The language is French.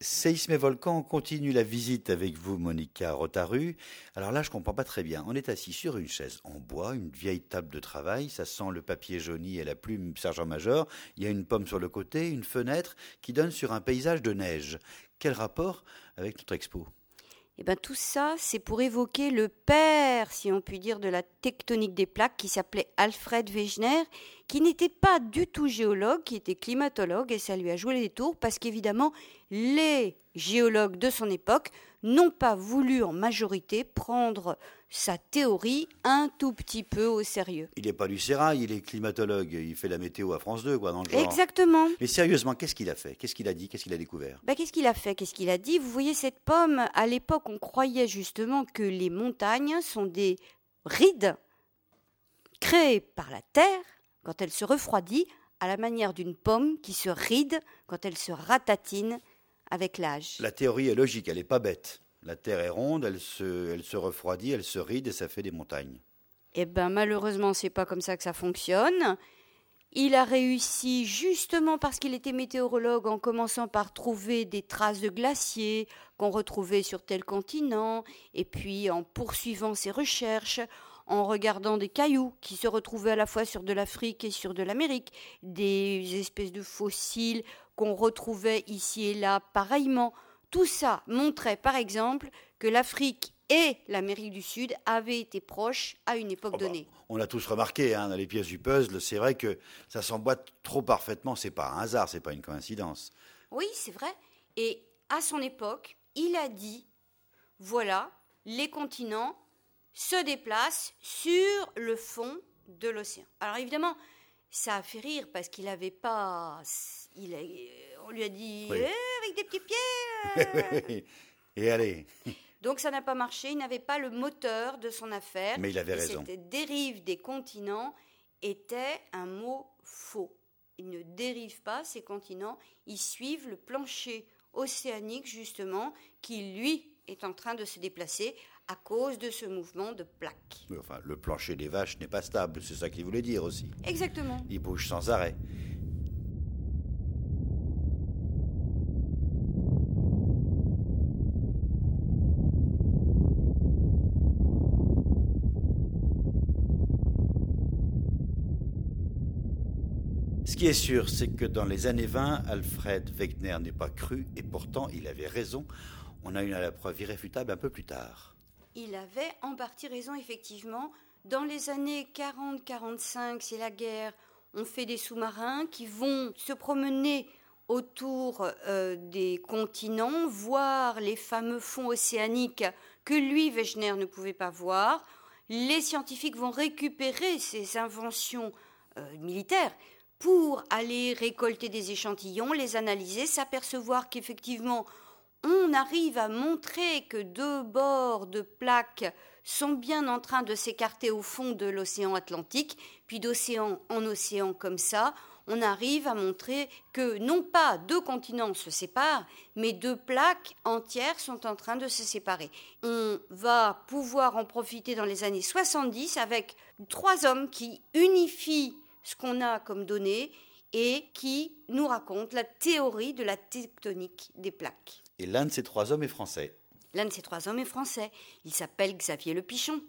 Séisme et volcan, on continue la visite avec vous, Monica Rotaru. Alors là, je comprends pas très bien. On est assis sur une chaise en bois, une vieille table de travail. Ça sent le papier jauni et la plume sergent-major. Il y a une pomme sur le côté, une fenêtre qui donne sur un paysage de neige. Quel rapport avec notre expo? Eh bien, tout ça, c'est pour évoquer le père, si on peut dire, de la tectonique des plaques, qui s'appelait Alfred Wegener, qui n'était pas du tout géologue, qui était climatologue, et ça lui a joué les tours, parce qu'évidemment, les géologues de son époque n'ont pas voulu en majorité prendre sa théorie un tout petit peu au sérieux. Il n'est pas du sérail, il est climatologue, il fait la météo à France 2, quoi, dans le genre. Exactement. Mais sérieusement, qu'est-ce qu'il a fait? Qu'est-ce qu'il a dit? Qu'est-ce qu'il a découvert? Ben, Qu'est-ce qu'il a fait? Qu'est-ce qu'il a dit? Vous voyez cette pomme, à l'époque, on croyait justement que les montagnes sont des rides créées par la Terre quand elle se refroidit, à la manière d'une pomme qui se ride quand elle se ratatine avec l'âge. La théorie est logique, elle n'est pas bête. La Terre est ronde, elle se, elle se refroidit, elle se ride et ça fait des montagnes. Eh bien, malheureusement, c'est pas comme ça que ça fonctionne. Il a réussi justement parce qu'il était météorologue en commençant par trouver des traces de glaciers qu'on retrouvait sur tel continent, et puis en poursuivant ses recherches, en regardant des cailloux qui se retrouvaient à la fois sur de l'Afrique et sur de l'Amérique, des espèces de fossiles qu'on retrouvait ici et là pareillement. Tout ça montrait par exemple que l'Afrique et l'Amérique du Sud avaient été proches à une époque oh bah, donnée. on l'a tous remarqué hein, dans les pièces du puzzle, c'est vrai que ça s'emboîte trop parfaitement, c'est pas un hasard, c'est pas une coïncidence. Oui, c'est vrai. Et à son époque, il a dit voilà, les continents se déplacent sur le fond de l'océan. Alors évidemment, ça a fait rire parce qu'il n'avait pas. Il on lui a dit eh, avec des petits pieds. Et allez. Donc ça n'a pas marché. Il n'avait pas le moteur de son affaire. Mais il avait raison. Cette dérive des continents était un mot faux. Ils ne dérivent pas ces continents. Ils suivent le plancher océanique justement qui lui est en train de se déplacer à cause de ce mouvement de plaques. enfin, le plancher des vaches n'est pas stable, c'est ça qu'il voulait dire aussi. Exactement. Il bouge sans arrêt. Ce qui est sûr, c'est que dans les années 20, Alfred Wegener n'est pas cru, et pourtant il avait raison. On a eu la preuve irréfutable un peu plus tard il avait en partie raison, effectivement. Dans les années 40-45, c'est la guerre, on fait des sous-marins qui vont se promener autour euh, des continents, voir les fameux fonds océaniques que lui, Wegener, ne pouvait pas voir. Les scientifiques vont récupérer ces inventions euh, militaires pour aller récolter des échantillons, les analyser, s'apercevoir qu'effectivement on arrive à montrer que deux bords de plaques sont bien en train de s'écarter au fond de l'océan Atlantique, puis d'océan en océan comme ça, on arrive à montrer que non pas deux continents se séparent, mais deux plaques entières sont en train de se séparer. On va pouvoir en profiter dans les années 70 avec trois hommes qui unifient ce qu'on a comme données et qui nous racontent la théorie de la tectonique des plaques. Et l'un de ces trois hommes est français. L'un de ces trois hommes est français. Il s'appelle Xavier Le Pichon.